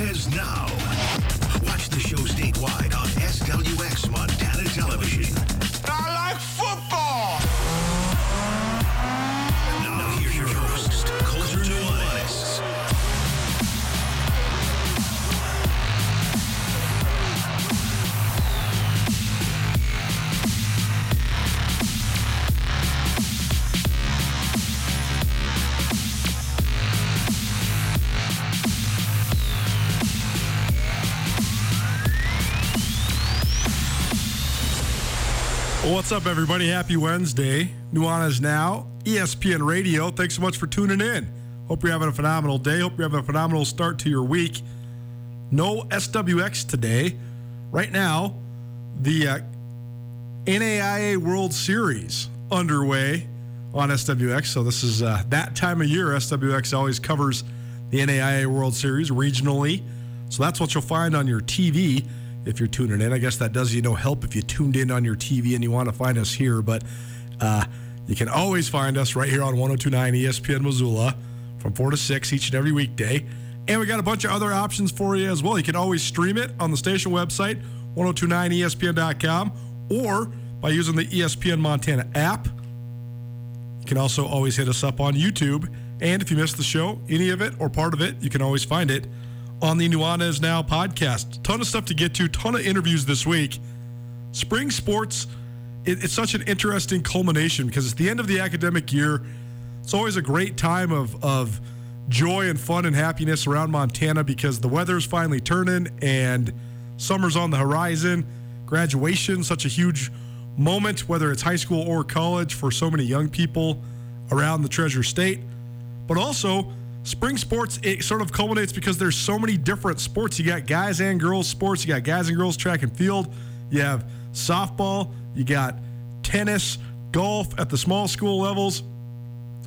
Now. Watch the show statewide on SWX Montana Well, what's up, everybody? Happy Wednesday. Nuanez Now, ESPN Radio. Thanks so much for tuning in. Hope you're having a phenomenal day. Hope you're having a phenomenal start to your week. No SWX today. Right now, the uh, NAIA World Series underway on SWX. So this is uh, that time of year. SWX always covers the NAIA World Series regionally. So that's what you'll find on your TV if you're tuning in. I guess that does you no help if you tuned in on your TV and you want to find us here, but uh, you can always find us right here on 1029 ESPN Missoula from 4 to 6 each and every weekday. And we got a bunch of other options for you as well. You can always stream it on the station website, 1029ESPN.com, or by using the ESPN Montana app. You can also always hit us up on YouTube. And if you missed the show, any of it or part of it, you can always find it on the Nuanez Now podcast. Ton of stuff to get to, ton of interviews this week. Spring sports, it, it's such an interesting culmination because it's the end of the academic year. It's always a great time of, of joy and fun and happiness around Montana because the weather's finally turning and summer's on the horizon. Graduation, such a huge moment, whether it's high school or college, for so many young people around the Treasure State. But also, spring sports, it sort of culminates because there's so many different sports. You got guys and girls sports, you got guys and girls track and field, you have softball, you got tennis, golf at the small school levels.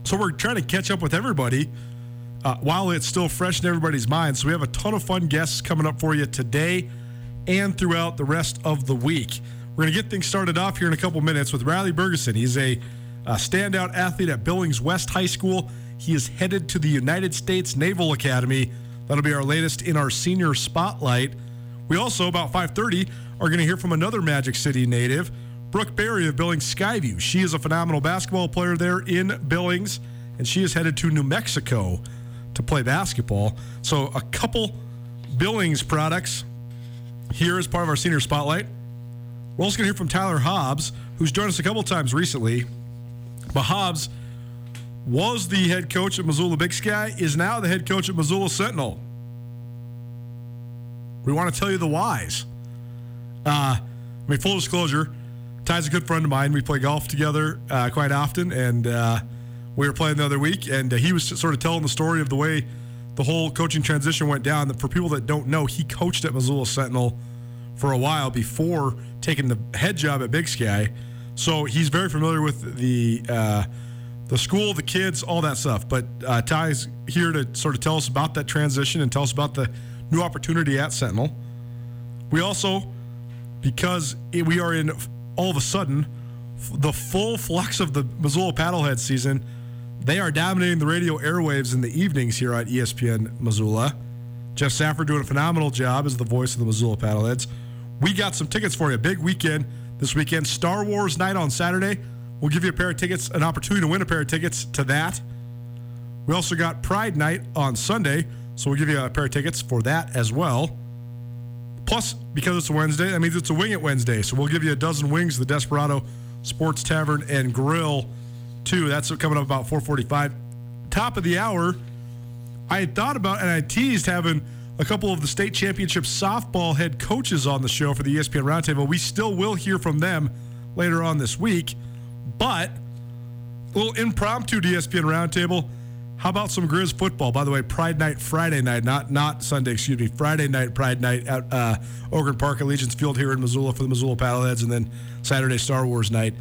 So we're trying to catch up with everybody uh, while it's still fresh in everybody's mind. So we have a ton of fun guests coming up for you today and throughout the rest of the week. We're going to get things started off here in a couple minutes with Riley Bergeson. He's a, a standout athlete at Billings West High School. He is headed to the United States Naval Academy. That'll be our latest in our senior spotlight. We also, about 5.30, are going to hear from another Magic City native, Brooke Berry of Billings Skyview. She is a phenomenal basketball player there in Billings, and she is headed to New Mexico to play basketball. So a couple Billings products here as part of our senior spotlight. We're also going to hear from Tyler Hobbs, who's joined us a couple times recently. But Hobbs was the head coach at Missoula Big Sky, is now the head coach at Missoula Sentinel. We want to tell you the whys. Uh, I mean, full disclosure, Ty's a good friend of mine. We play golf together uh, quite often, and uh, we were playing the other week, and uh, he was sort of telling the story of the way the whole coaching transition went down. That for people that don't know, he coached at Missoula Sentinel for a while before taking the head job at Big Sky, so he's very familiar with the uh, the school, the kids, all that stuff. But uh, Ty's here to sort of tell us about that transition and tell us about the new opportunity at Sentinel. We also, because we are in all of a sudden the full flux of the Missoula Paddlehead season, they are dominating the radio airwaves in the evenings here at ESPN Missoula. Jeff Safford doing a phenomenal job as the voice of the Missoula Paddleheads. We got some tickets for you. Big weekend this weekend. Star Wars night on Saturday. We'll give you a pair of tickets, an opportunity to win a pair of tickets to that. We also got Pride night on Sunday, so we'll give you a pair of tickets for that as well. Plus, because it's a Wednesday, that means it's a Wing It Wednesday. So we'll give you a dozen wings, the Desperado Sports Tavern and Grill, too. That's coming up about 445. Top of the hour, I had thought about and I teased having a couple of the state championship softball head coaches on the show for the ESPN Roundtable. We still will hear from them later on this week, but a little impromptu ESPN Roundtable. How about some Grizz football? By the way, Pride Night Friday night, not not Sunday, excuse me, Friday night Pride Night at uh, Ogren Park Allegiance Field here in Missoula for the Missoula Paddleheads, and then Saturday Star Wars night.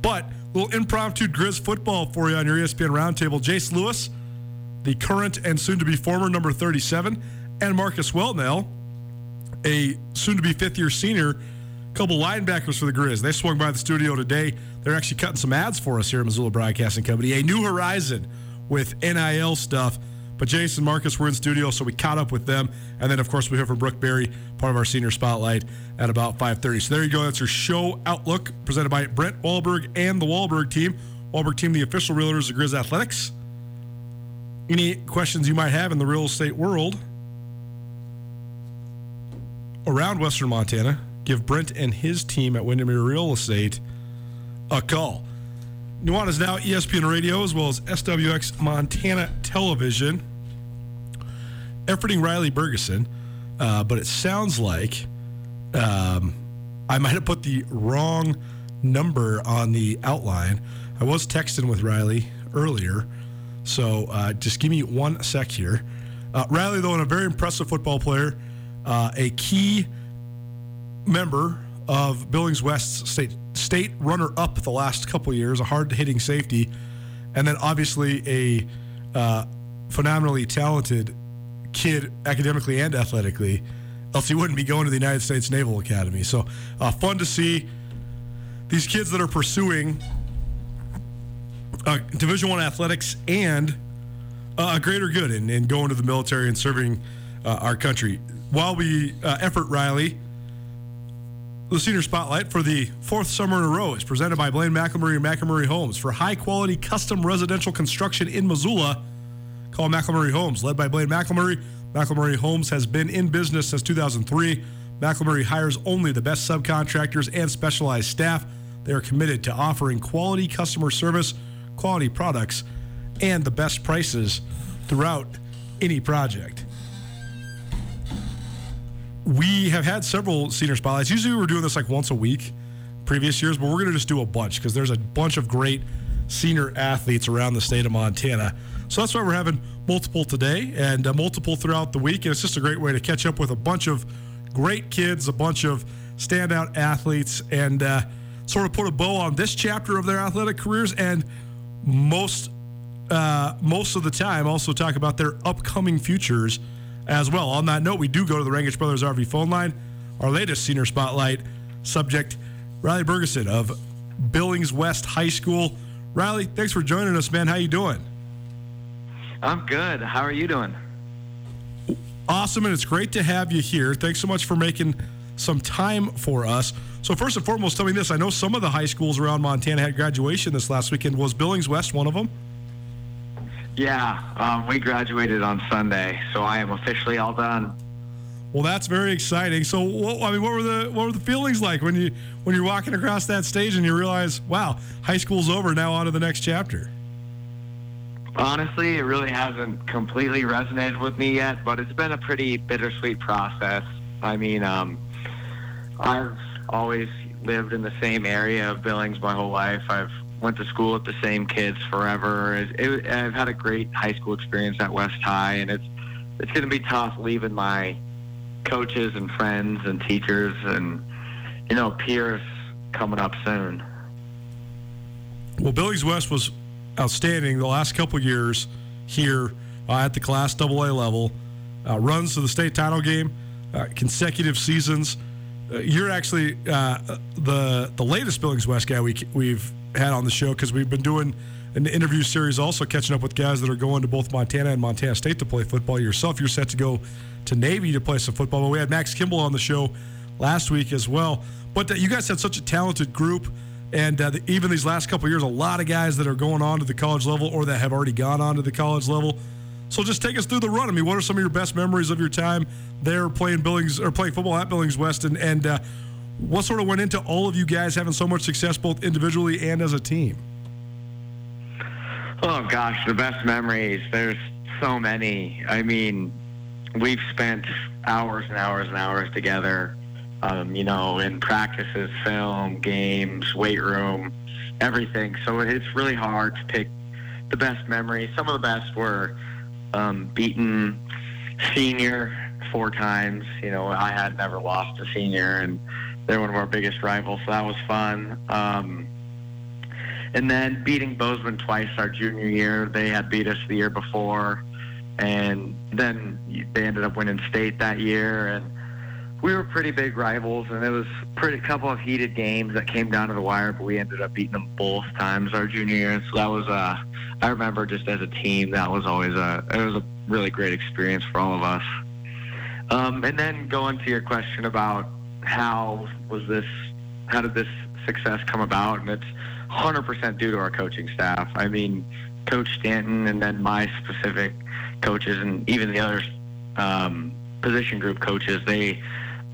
But a little impromptu Grizz football for you on your ESPN Roundtable. Jace Lewis, the current and soon-to-be former number 37, and Marcus Welnel, a soon-to-be fifth-year senior, couple linebackers for the Grizz. They swung by the studio today. They're actually cutting some ads for us here at Missoula Broadcasting Company. A new horizon with NIL stuff. But Jason Marcus were in studio, so we caught up with them. And then, of course, we heard from Brooke Berry, part of our senior spotlight, at about 5.30. So there you go. That's your show outlook presented by Brent Wahlberg and the Wahlberg team. Wahlberg team, the official realtors of Grizz Athletics. Any questions you might have in the real estate world around Western Montana, give Brent and his team at Windermere Real Estate a call. Nuanez Now ESPN Radio as well as SWX Montana Television. Efforting Riley Bergeson, uh, but it sounds like um, I might have put the wrong number on the outline. I was texting with Riley earlier, so uh, just give me one sec here. Uh, Riley, though, in a very impressive football player, uh, a key member of Billings West's state state runner up the last couple years, a hard hitting safety, and then obviously a uh, phenomenally talented kid academically and athletically. Else he wouldn't be going to the United States Naval Academy. So uh, fun to see these kids that are pursuing uh, Division One athletics and uh, a greater good in, in, going to the military and serving uh, our country. While we uh, effort Riley the Senior Spotlight for the fourth summer in a row is presented by Blaine McElmurray and Homes. For high quality custom residential construction in Missoula, call McElmurray Homes. Led by Blaine McElmurray, McElmurray Homes has been in business since 2003. McElmurray hires only the best subcontractors and specialized staff. They are committed to offering quality customer service, quality products, and the best prices throughout any project we have had several senior spotlights. Usually we are doing this like once a week previous years, but we're going to just do a bunch because there's a bunch of great senior athletes around the state of Montana. So that's why we're having multiple today and uh, multiple throughout the week. And it's just a great way to catch up with a bunch of great kids, a bunch of standout athletes, and uh, sort of put a bow on this chapter of their athletic careers. And most uh, most of the time, also talk about their upcoming futures as well. On that note, we do go to the Rangitsch Brothers RV phone line. Our latest senior spotlight subject, Riley Bergeson of Billings West High School. Riley, thanks for joining us, man. How you doing? I'm good. How are you doing? Awesome, and it's great to have you here. Thanks so much for making some time for us. So, first and foremost, tell me this. I know some of the high schools around Montana had graduation this last weekend. Was Billings West one of them? Yeah, um, we graduated on Sunday, so I am officially all done. Well, that's very exciting. So, what, I mean, what were the what were the feelings like when you when you're walking across that stage and you realize, wow, high school's over, now on to the next chapter? Honestly, it really hasn't completely resonated with me yet, but it's been a pretty bittersweet process. I mean, um, I've always lived in the same area of Billings my whole life. I've went to school with the same kids forever. It, it, I've had a great high school experience at West High, and it's it's going to be tough leaving my coaches and friends and teachers and you know peers coming up soon. Well, Billings West was outstanding the last couple years here uh, at the Class AA level. Uh, runs to the state title game, uh, consecutive seasons. Uh, you're actually uh, the the latest Billings West guy we we've had on the show because we've been doing an interview series, also catching up with guys that are going to both Montana and Montana State to play football. Yourself, you're set to go to Navy to play some football. But we had Max Kimball on the show last week as well. But uh, you guys had such a talented group. And uh, the, even these last couple years, a lot of guys that are going on to the college level or that have already gone on to the college level. So just take us through the run. I mean, what are some of your best memories of your time there playing Billings or playing football at Billings West, and and uh, what sort of went into all of you guys having so much success both individually and as a team? Oh gosh, the best memories. There's so many. I mean, we've spent hours and hours and hours together. Um, you know, in practices, film, games, weight room, everything. So it's really hard to pick the best memories. Some of the best were um, beaten senior four times. You know, I had never lost a senior, and they're one of our biggest rivals, so that was fun. Um, and then beating Bozeman twice our junior year. They had beat us the year before and then they ended up winning state that year and we were pretty big rivals and it was pretty couple of heated games that came down to the wire but we ended up beating them both times our junior year so that was uh i remember just as a team that was always a it was a really great experience for all of us um and then going to your question about how was this how did this success come about and it's 100% due to our coaching staff i mean coach stanton and then my specific coaches and even the other um, position group coaches, they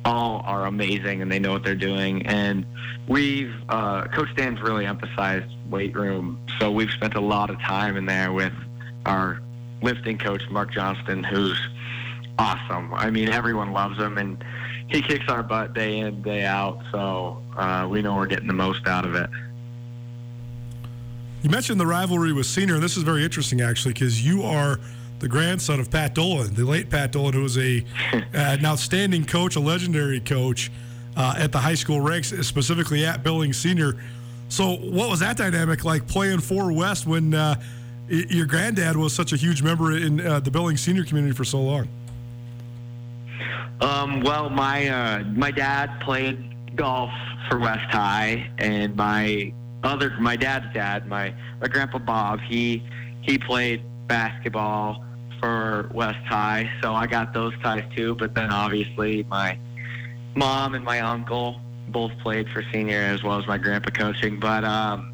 all are amazing and they know what they're doing. And we've, uh, Coach Dan's really emphasized weight room. So we've spent a lot of time in there with our lifting coach, Mark Johnston, who's awesome. I mean, everyone loves him and he kicks our butt day in, day out. So uh, we know we're getting the most out of it. You mentioned the rivalry with Senior, and this is very interesting actually because you are the grandson of Pat Dolan, the late Pat Dolan, who was a an outstanding coach, a legendary coach uh, at the high school ranks, specifically at Billings Senior. So, what was that dynamic like playing for West when uh, your granddad was such a huge member in uh, the Billings Senior community for so long? Um, well, my uh, my dad played golf for West High, and my other my dad's dad, my my grandpa Bob, he he played basketball for West High, so I got those ties too. But then obviously my mom and my uncle both played for senior as well as my grandpa coaching. But um,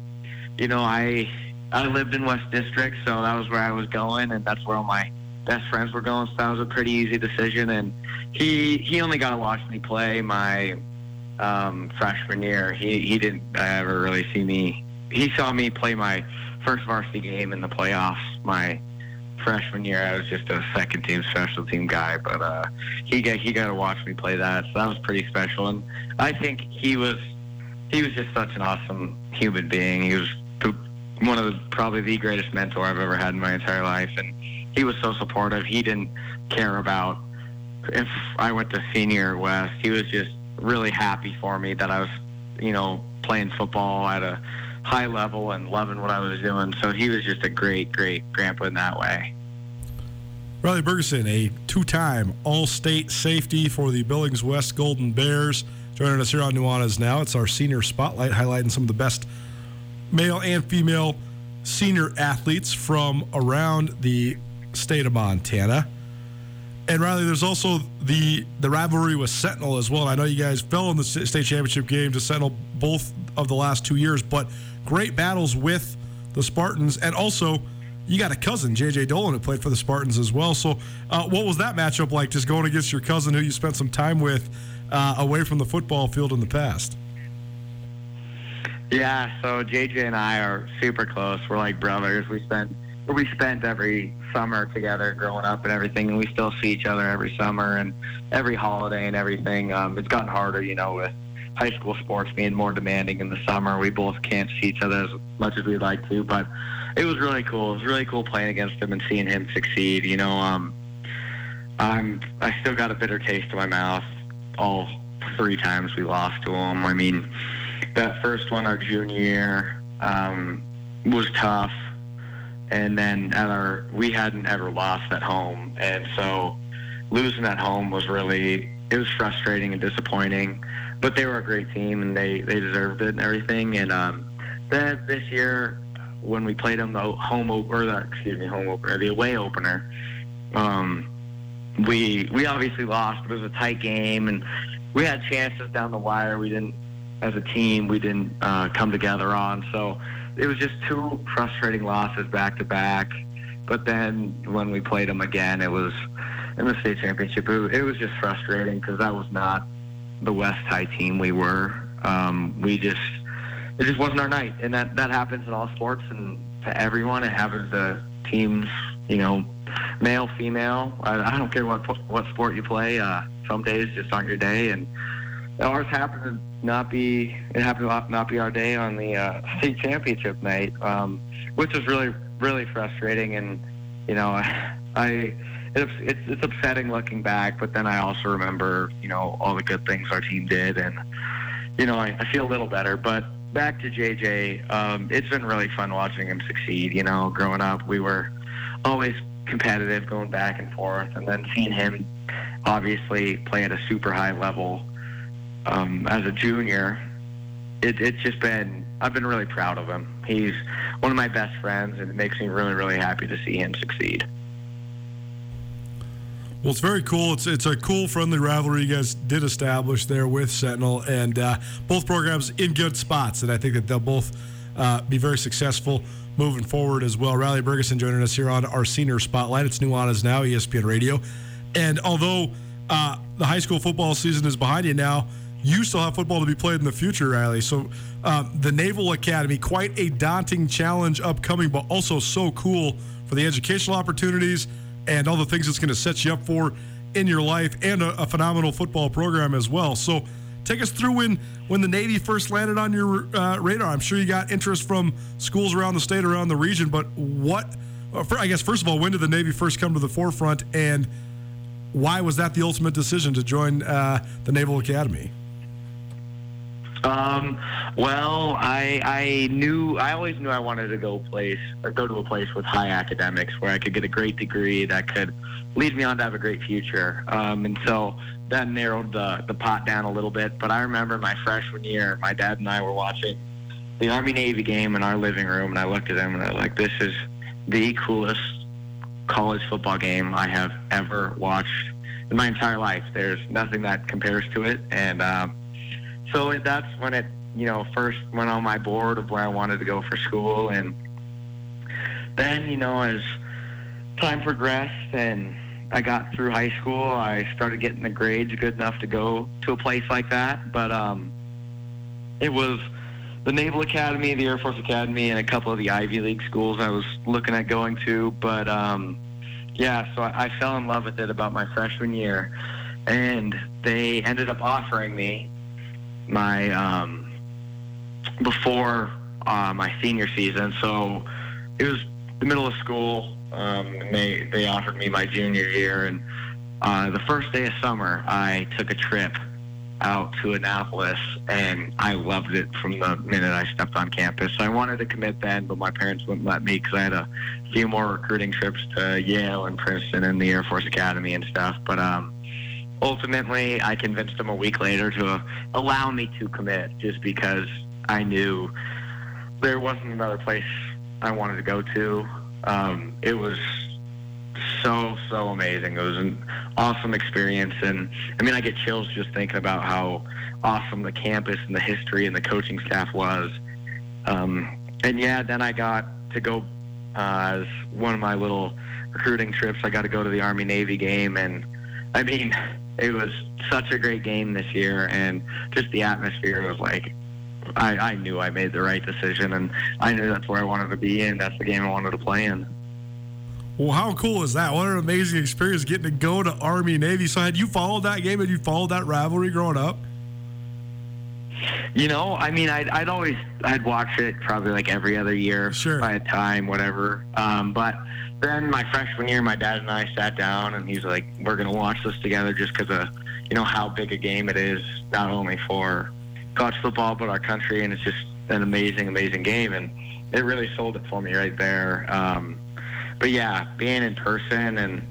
you know, I I lived in West District, so that was where I was going, and that's where all my best friends were going. So that was a pretty easy decision. And he he only got to watch me play my um, freshman year. He he didn't ever really see me. He saw me play my first varsity game in the playoffs my freshman year. I was just a second team special team guy, but uh, he got he got to watch me play that, so that was pretty special. And I think he was he was just such an awesome human being. He was one of the probably the greatest mentor I've ever had in my entire life, and he was so supportive. He didn't care about if I went to senior West. He was just really happy for me that I was, you know, playing football at a high level and loving what I was doing. So he was just a great, great grandpa in that way. Riley Bergeson, a two time All State safety for the Billings West Golden Bears, joining us here on Nuanez Now. It's our senior spotlight, highlighting some of the best male and female senior athletes from around the state of Montana. And Riley, there's also the the rivalry with Sentinel as well. I know you guys fell in the state championship game to Sentinel both of the last two years, but great battles with the Spartans, and also you got a cousin, JJ Dolan, who played for the Spartans as well. So, uh, what was that matchup like? Just going against your cousin, who you spent some time with uh, away from the football field in the past. Yeah, so JJ and I are super close. We're like brothers. We spent we spent every summer together growing up and everything, and we still see each other every summer and every holiday and everything. Um, it's gotten harder, you know, with high school sports being more demanding in the summer. We both can't see each other as much as we'd like to, but it was really cool. It was really cool playing against him and seeing him succeed. You know, um, I'm I still got a bitter taste in my mouth all three times we lost to him. I mean, that first one our junior year um, was tough and then at our we hadn't ever lost at home, and so losing at home was really it was frustrating and disappointing. But they were a great team, and they they deserved it and everything. And um, then this year, when we played them the home or the excuse me home opener, the away opener, um, we we obviously lost, but it was a tight game, and we had chances down the wire. We didn't, as a team, we didn't uh, come together on. So it was just two frustrating losses back to back. But then when we played them again, it was in the state championship. It, was just frustrating because that was not the West High team we were. Um, we just it just wasn't our night, and that that happens in all sports and to everyone. It happens to teams, you know, male, female. I, I don't care what what sport you play. Uh, some days just aren't your day, and ours happened not be it happened to not be our day on the uh, state championship night, um, which was really really frustrating. And you know, I, it's, it's it's upsetting looking back, but then I also remember you know all the good things our team did, and you know I, I feel a little better. But back to JJ, um, it's been really fun watching him succeed. You know, growing up we were always competitive, going back and forth, and then seeing him obviously play at a super high level um, as a junior, it, it's just been I've been really proud of him. He's one of my best friends, and it makes me really really happy to see him succeed. Well, it's very cool. It's it's a cool friendly rivalry you guys did establish there with Sentinel, and uh, both programs in good spots, and I think that they'll both uh, be very successful moving forward as well. Riley Bergeson joining us here on our senior spotlight. It's Nuanez Now, ESPN Radio, and although uh, the high school football season is behind you now you still have football to be played in the future, Riley. So um, the Naval Academy, quite a daunting challenge upcoming, but also so cool for the educational opportunities and all the things it's going to set you up for in your life, and a, a, phenomenal football program as well. So take us through when when the Navy first landed on your uh, radar. I'm sure you got interest from schools around the state, around the region, but what? Uh, I guess first of all, when did the Navy first come to the forefront, and why was that the ultimate decision to join uh, the Naval Academy? Um, well, I I knew I always knew I wanted to go place or go to a place with high academics where I could get a great degree that could lead me on to have a great future. Um, and so that narrowed the the pot down a little bit. But I remember my freshman year, my dad and I were watching the Army Navy game in our living room, and I looked at him and I was like, "This is the coolest college football game I have ever watched in my entire life. There's nothing that compares to it." And um, so that's when it, you know, first went on my board of where I wanted to go for school. And then, you know, as time progressed and I got through high school, I started getting the grades good enough to go to a place like that. But um, it was the Naval Academy, the Air Force Academy, and a couple of the Ivy League schools I was looking at going to. But um, yeah, so I, I fell in love with it about my freshman year. And they ended up offering me my um, before uh, my senior season. So it was the middle of school. Um, and they they offered me my junior year, and uh, the first day of summer, I took a trip out to Annapolis, and I loved it from the minute I stepped on campus. I wanted to commit then, but my parents wouldn't let me because I had a few more recruiting trips to Yale and Princeton and the Air Force Academy and stuff. But um, ultimately, I convinced him a week later to allow me to commit just because I knew there wasn't another place I wanted to go to. Um, it was so so amazing. It was an awesome experience, and I mean, I get chills just thinking about how awesome the campus and the history and the coaching staff was. Um, and yeah, then I got to go uh, as one of my little recruiting trips. I got to go to the Army Navy game, and I mean, it was such a great game this year, and just the atmosphere was like. I, I knew I made the right decision, and I knew that's where I wanted to be, and that's the game I wanted to play in. Well, how cool is that? What an amazing experience getting to go to Army Navy. So, had you followed that game? Had you followed that rivalry growing up? You know, I mean, I'd, I'd always I'd watch it probably like every other year, Sure. by a time, whatever. Um, but then my freshman year, my dad and I sat down, and he's like, "We're gonna watch this together, just because of you know how big a game it is, not only for college football but our country, and it's just an amazing, amazing game." And it really sold it for me right there. Um, but yeah, being in person and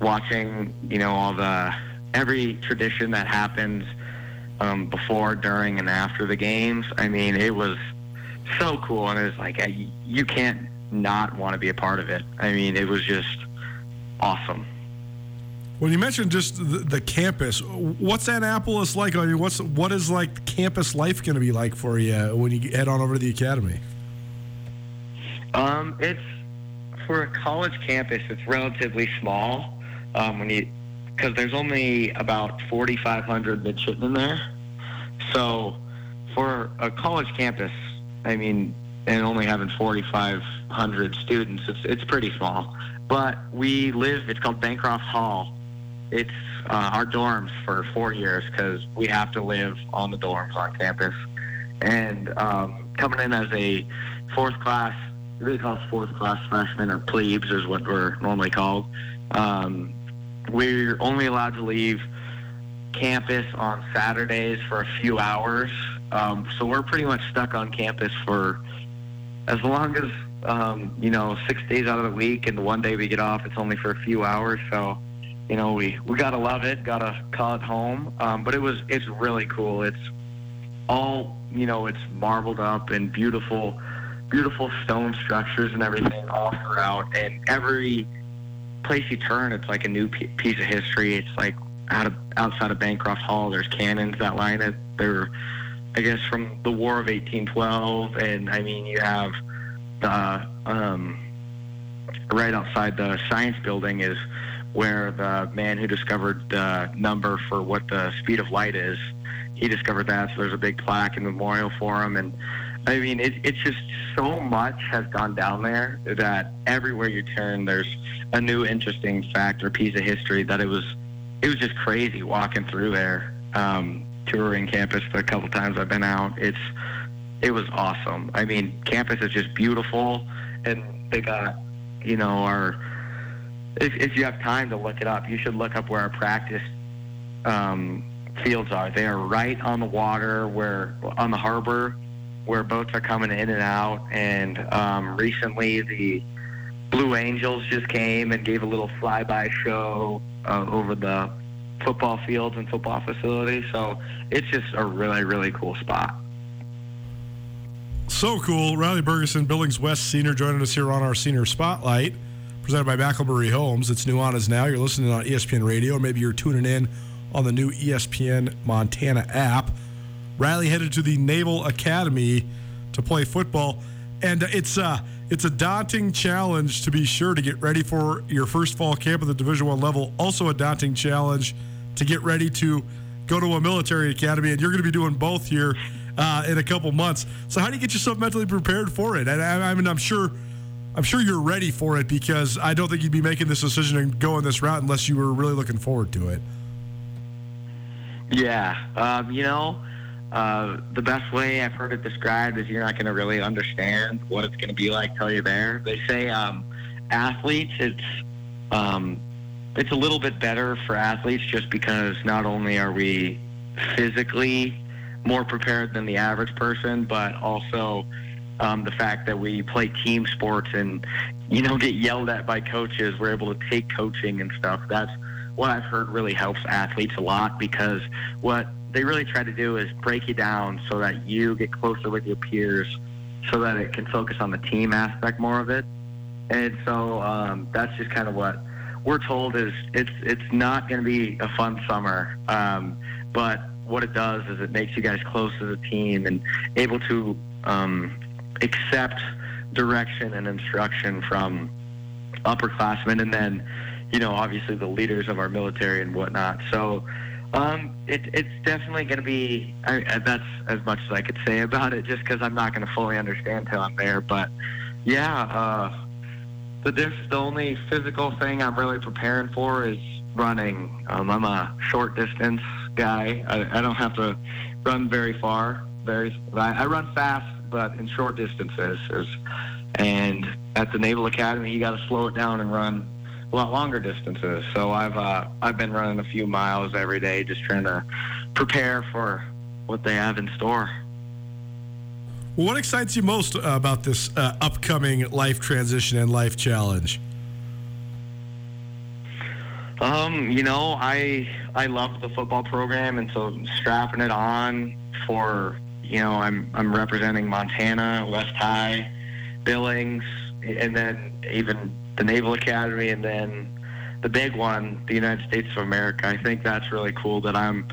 watching, you know, all the every tradition that happens um, before, during, and after the games. I mean, it was so cool, and it was like you can't not want to be a part of it. I mean, it was just awesome. When you mentioned just the, the campus, what's Annapolis like? I mean, what's what is like campus life going to be like for you when you head on over to the academy? Um, it's for a college campus. It's relatively small. Um, when you because there's only about 4,500 midshipmen there. So for a college campus, I mean, and only having 4,500 students, it's it's pretty small. But we live. It's called Bancroft Hall. It's uh, our dorms for four years because we have to live on the dorms on campus. And um, coming in as a fourth class, they call us fourth class freshmen or plebes is what we're normally called. Um, we're only allowed to leave campus on Saturdays for a few hours. Um, so we're pretty much stuck on campus for as long as um, you know six days out of the week, and the one day we get off, it's only for a few hours. So you know we we gotta love it, gotta call it home. Um, but it was it's really cool. It's all you know, it's marbled up and beautiful, beautiful stone structures and everything all throughout, and every place you turn, it's like a new piece of history. It's like out of outside of Bancroft Hall, there's cannons that line it. They're, I guess, from the War of 1812, and I mean, you have the um, right outside the science building is where the man who discovered the number for what the speed of light is, he discovered that. So there's a big plaque and memorial for him, and I mean, it, it's just so much has gone down there that everywhere you turn, there's a new interesting fact or piece of history that it was, it was just crazy walking through there, um, touring campus the couple times I've been out. It's, it was awesome. I mean, campus is just beautiful, and they got, you know, our. If, if you have time to look it up, you should look up where our practice um, fields are. They are right on the water, where on the harbor, where boats are coming in and out. And um, recently, the Blue Angels just came and gave a little flyby show uh, over the football fields and football facilities. So it's just a really, really cool spot. So cool. Riley Bergeson, Billings West senior, joining us here on our senior spotlight, presented by McElmurray Homes. It's Nuanez Now. You're listening on ESPN Radio, maybe you're tuning in on the new ESPN Montana app. Riley headed to the Naval Academy to play football, and it's uh, it's a daunting challenge to be sure to get ready for your first fall camp at the Division One level. Also, a daunting challenge to get ready to go to a military academy, and you're going to be doing both here uh, in a couple months. So, how do you get yourself mentally prepared for it? And I, I mean, I'm sure. I'm sure you're ready for it because I don't think you'd be making this decision and going this route unless you were really looking forward to it. Yeah, um, you know, uh, the best way I've heard it described is you're not going to really understand what it's going to be like till you're there. They say um, athletes, it's um, it's a little bit better for athletes just because not only are we physically more prepared than the average person, but also um, the fact that we play team sports and you know get yelled at by coaches. We're able to take coaching and stuff. That's what I've heard really helps athletes a lot because what they really try to do is break you down so that you get closer with your peers so that it can focus on the team aspect more of it. And so um, that's just kind of what we're told is it's it's not going to be a fun summer. Um, but what it does is it makes you guys close as a team and able to um, accept direction and instruction from upperclassmen, and then you know obviously the leaders of our military and whatnot. So. Um, it, it's definitely going to be. I, that's as much as I could say about it, just because I'm not going to fully understand till I'm there. But yeah, uh, the diff- the only physical thing I'm really preparing for is running. Um, I'm a short distance guy. I, I don't have to run very far. Very, I, I run fast, but in short distances. Is, and at the Naval Academy, you got to slow it down and run a lot longer distances. So I've uh, I've been running a few miles every day, just trying to prepare for what they have in store. What excites you most uh, about this uh, upcoming life transition and life challenge? Um, you know, I I love the football program, and so strapping it on for you know, I'm I'm representing Montana, West High, Billings, and then even the Naval Academy, and then the big one, the United States of America. I think that's really cool that I'm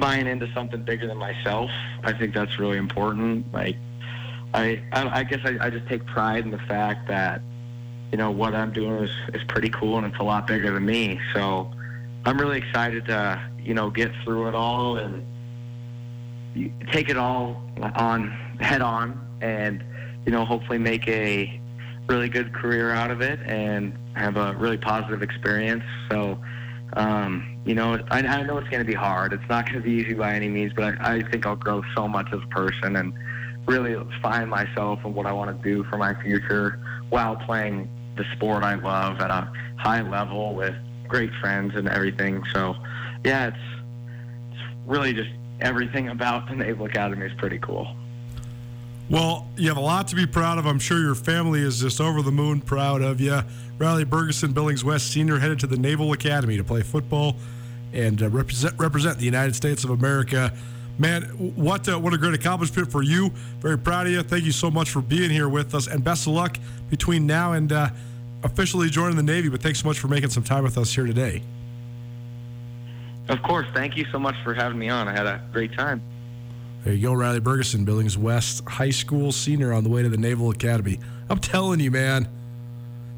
buying into something bigger than myself. I think that's really important. Like, I I, I guess I, I just take pride in the fact that you know what I'm doing is is pretty cool and it's a lot bigger than me. So I'm really excited to you know get through it all and take it all on head on and you know hopefully make a really good career out of it and have a really positive experience. So, um, you know, I, I know it's going to be hard. It's not going to be easy by any means, but I, I think I'll grow so much as a person and really find myself and what I want to do for my future while playing the sport I love at a high level with great friends and everything. So, yeah, it's it's really just everything about the Naval Academy is pretty cool. Well, you have a lot to be proud of. I'm sure your family is just over the moon proud of you. Riley Bergeson, Billings West Senior, headed to the Naval Academy to play football and uh, represent represent the United States of America. Man, what a, what a great accomplishment for you. Very proud of you. Thank you so much for being here with us, and best of luck between now and uh, officially joining the Navy. But thanks so much for making some time with us here today. Of course. Thank you so much for having me on. I had a great time. There you go, Riley Bergeson, Billings West High School senior on the way to the Naval Academy. I'm telling you, man,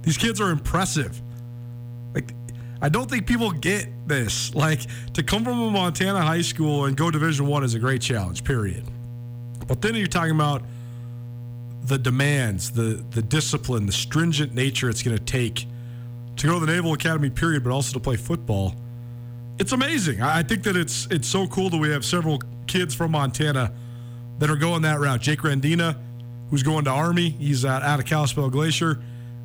these kids are impressive. Like, I don't think people get this. Like, to come from a Montana high school and go Division One is a great challenge. Period. But then you're talking about the demands, the the discipline, the stringent nature it's going to take to go to the Naval Academy. Period, but also to play football. It's amazing. I think that it's it's so cool that we have several kids from Montana that are going that route. Jake Randina, who's going to Army, he's out, out of Kalispell Glacier,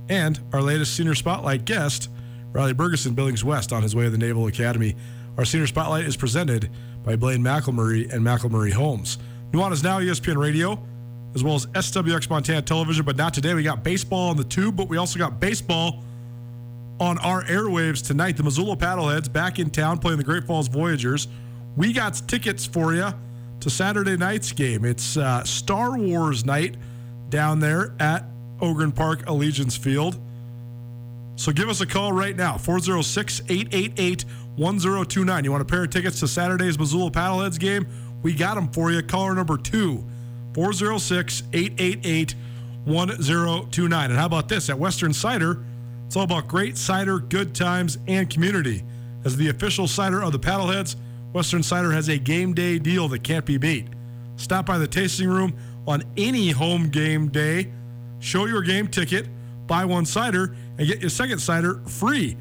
and our latest senior spotlight guest, Riley Bergeson, Billings West, on his way to the Naval Academy. Our senior spotlight is presented by Blaine McElmurray and McElmurray Homes. Nuanez Now ESPN Radio, as well as SWX Montana Television, but not today. We got baseball on the tube, but we also got baseball on our airwaves tonight. The Missoula Paddleheads back in town playing the Great Falls Voyagers. We got tickets for you to Saturday night's game. It's uh, Star Wars night down there at Ogren Park Allegiance Field. So give us a call right now 406 888 1029. You want a pair of tickets to Saturday's Missoula Paddleheads game? We got them for you. Caller number two 406 888 1029. And how about this? At Western Cider, it's all about great cider, good times, and community. As the official cider of the Paddleheads, Western Cider has a game day deal that can't be beat. Stop by the tasting room on any home game day, show your game ticket, buy one cider, and get your second cider free.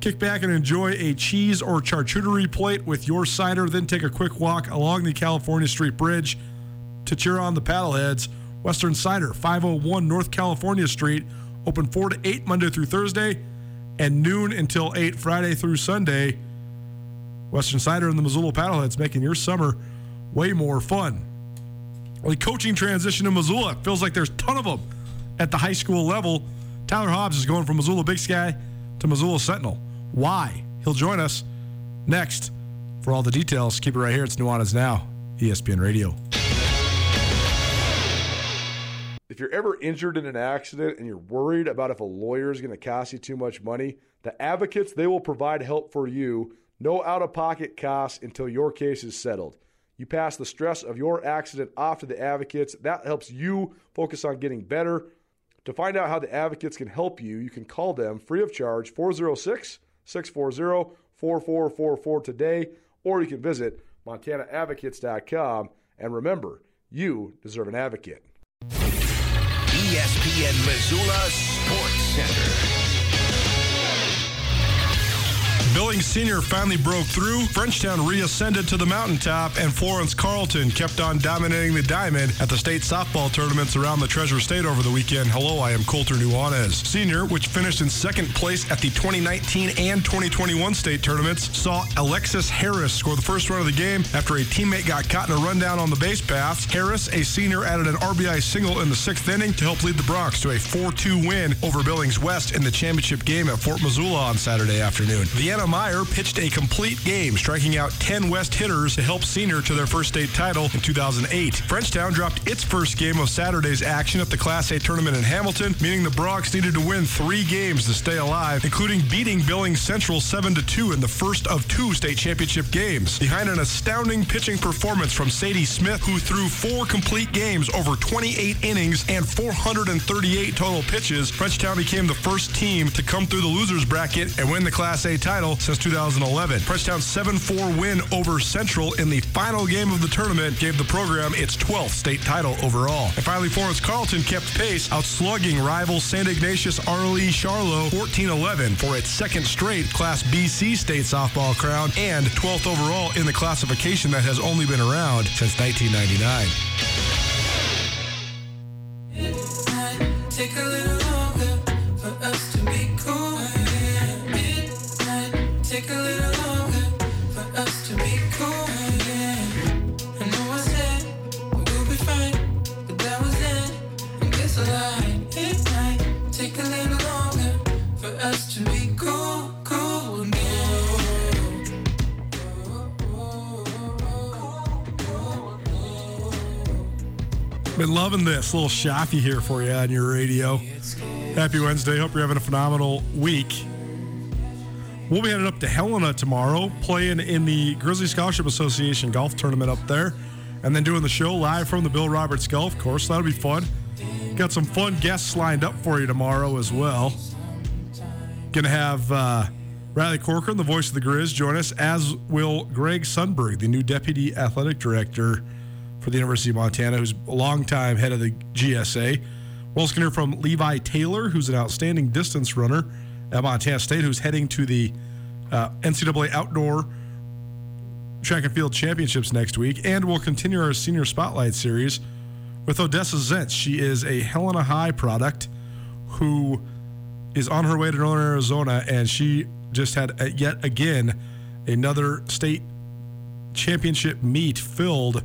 Kick back and enjoy a cheese or charcuterie plate with your cider, then take a quick walk along the California Street Bridge to cheer on the paddleheads. Western Cider, 501 North California Street, open 4 to 8 Monday through Thursday, and noon until 8 Friday through Sunday. Western Cider and the Missoula Paddleheads making your summer way more fun. The coaching transition in Missoula feels like there's a ton of them at the high school level. Tyler Hobbs is going from Missoula Big Sky to Missoula Sentinel. Why? He'll join us next. For all the details, keep it right here. It's Nuanez Now, ESPN Radio. If you're ever injured in an accident and you're worried about if a lawyer is going to cost you too much money, the advocates, they will provide help for you. No out of pocket costs until your case is settled. You pass the stress of your accident off to the advocates. That helps you focus on getting better. To find out how the advocates can help you, you can call them free of charge 406 640 4444 today, or you can visit montanaadvocates.com. And remember, you deserve an advocate. ESPN Missoula Sports Center. Billings Senior finally broke through. Frenchtown reascended to the mountaintop, and Florence Carlton kept on dominating the diamond at the state softball tournaments around the Treasure State over the weekend. Hello, I am Colter Nuanez. Senior, which finished in second place at the 2019 and 2021 state tournaments, saw Alexis Harris score the first run of the game after a teammate got caught in a rundown on the base path. Harris, a senior, added an RBI single in the sixth inning to help lead the Broncs to a 4-2 win over Billings West in the championship game at Fort Missoula on Saturday afternoon. Vienna Meyer pitched a complete game, striking out 10 West hitters to help Senior to their first state title in 2008. Frenchtown dropped its first game of Saturday's action at the Class A tournament in Hamilton, meaning the Broncs needed to win three games to stay alive, including beating Billings Central 7-2 in the first of two state championship games. Behind an astounding pitching performance from Sadie Smith, who threw four complete games over 28 innings and 438 total pitches, Frenchtown became the first team to come through the losers bracket and win the Class A title since 2011. Frenchtown's 7-4 win over Central in the final game of the tournament gave the program its 12th state title overall. And finally, Florence Carlton kept pace, outslugging rival St. Ignatius Arlee Charlo 14-11 for its second straight Class BC state softball crown and 12th overall in the classification that has only been around since 1999. Been loving this little Shafi here for you on your radio. Happy Wednesday. Hope you're having a phenomenal week. We'll be headed up to Helena tomorrow, playing in the Grizzly Scholarship Association golf tournament up there, and then doing the show live from the Bill Roberts Golf Course. That'll be fun. Got some fun guests lined up for you tomorrow as well. Gonna have uh, Riley Corcoran, the voice of the Grizz, join us, as will Greg Sundberg, the new deputy athletic director for the University of Montana, who's a longtime head of the GSA. We're also hear from Levi Taylor, who's an outstanding distance runner at Montana State, who's heading to the uh, NCAA Outdoor Track and Field Championships next week. And we'll continue our senior spotlight series with Odessa Zentz. She is a Helena High product who is on her way to Northern Arizona, and she just had uh, yet again another state championship meet filled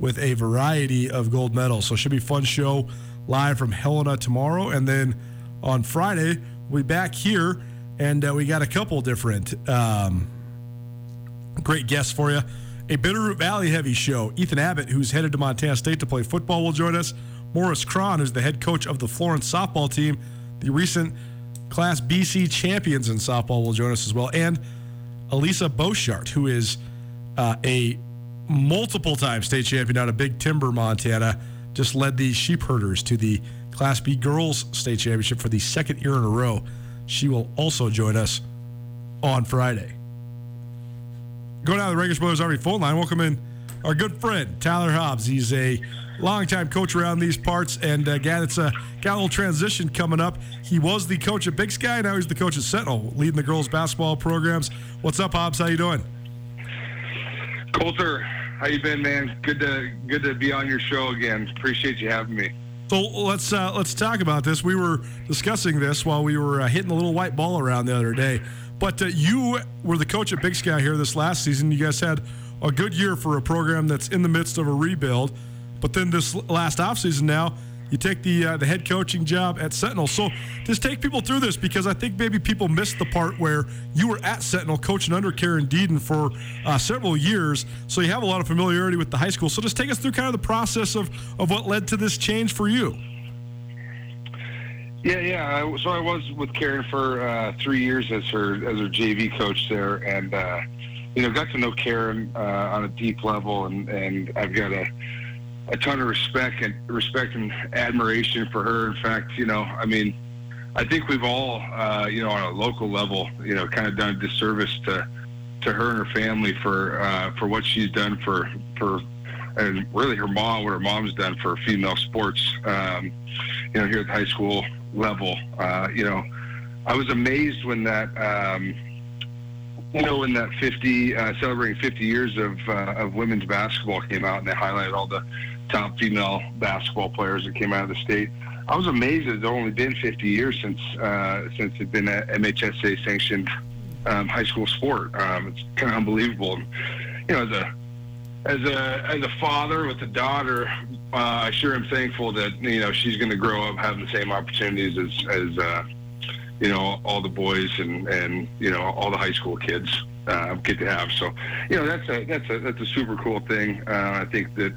with a variety of gold medals. So it should be a fun show live from Helena tomorrow. And then on Friday, we'll be back here and uh, we got a couple different um, great guests for you. A Bitterroot Valley heavy show. Ethan Abbott, who's headed to Montana State to play football, will join us. Morris Cron, who's the head coach of the Florence softball team, the recent Class BC champions in softball, will join us as well. And Elisa Boschart, who is uh, a multiple time state champion out of Big Timber, Montana, just led the sheep herders to the Class B girls state championship for the second year in a row. She will also join us on Friday. Going down to the Ragish Brothers Army phone line, welcome in our good friend Tyler Hobbs. He's a longtime coach around these parts, and a guy that's uh, got a little transition coming up. He was the coach at Big Sky, now he's the coach at Sentinel, leading the girls basketball programs. What's up, Hobbs? How you doing? Colter, how you been, man? Good to good to be on your show again. Appreciate you having me. So let's uh, let's talk about this. We were discussing this while we were uh, hitting a little white ball around the other day. But uh, you were the coach at Big Sky here this last season. You guys had a good year for a program that's in the midst of a rebuild. But then this last offseason now, you take the uh, the head coaching job at Sentinel. So just take people through this because I think maybe people missed the part where you were at Sentinel coaching under Karen Deden for uh, several years. So you have a lot of familiarity with the high school. So just take us through kind of the process of, of what led to this change for you. Yeah, yeah. So I was with Karen for uh, three years as her as her JV coach there, and uh, you know, got to know Karen uh, on a deep level, and and I've got a a ton of respect and respect and admiration for her. In fact, you know, I mean, I think we've all, uh, you know, on a local level, you know, kind of done a disservice to to her and her family for uh, for what she's done for for and really her mom, what her mom's done for female sports. Um, you know, here at the high school level, uh, you know, I was amazed when that. Um, you know, when that 50, uh, celebrating 50 years of uh, of women's basketball came out, and they highlighted all the top female basketball players that came out of the state. I was amazed that it's only been 50 years since uh, since it's been a MHSA sanctioned um, high school sport. Um, it's kind of unbelievable. You know, as a as a as a father with a daughter, uh, I sure am thankful that you know she's going to grow up having the same opportunities as as uh, you know all the boys and and you know all the high school kids uh, get to have. So you know that's a that's a that's a super cool thing. Uh, I think that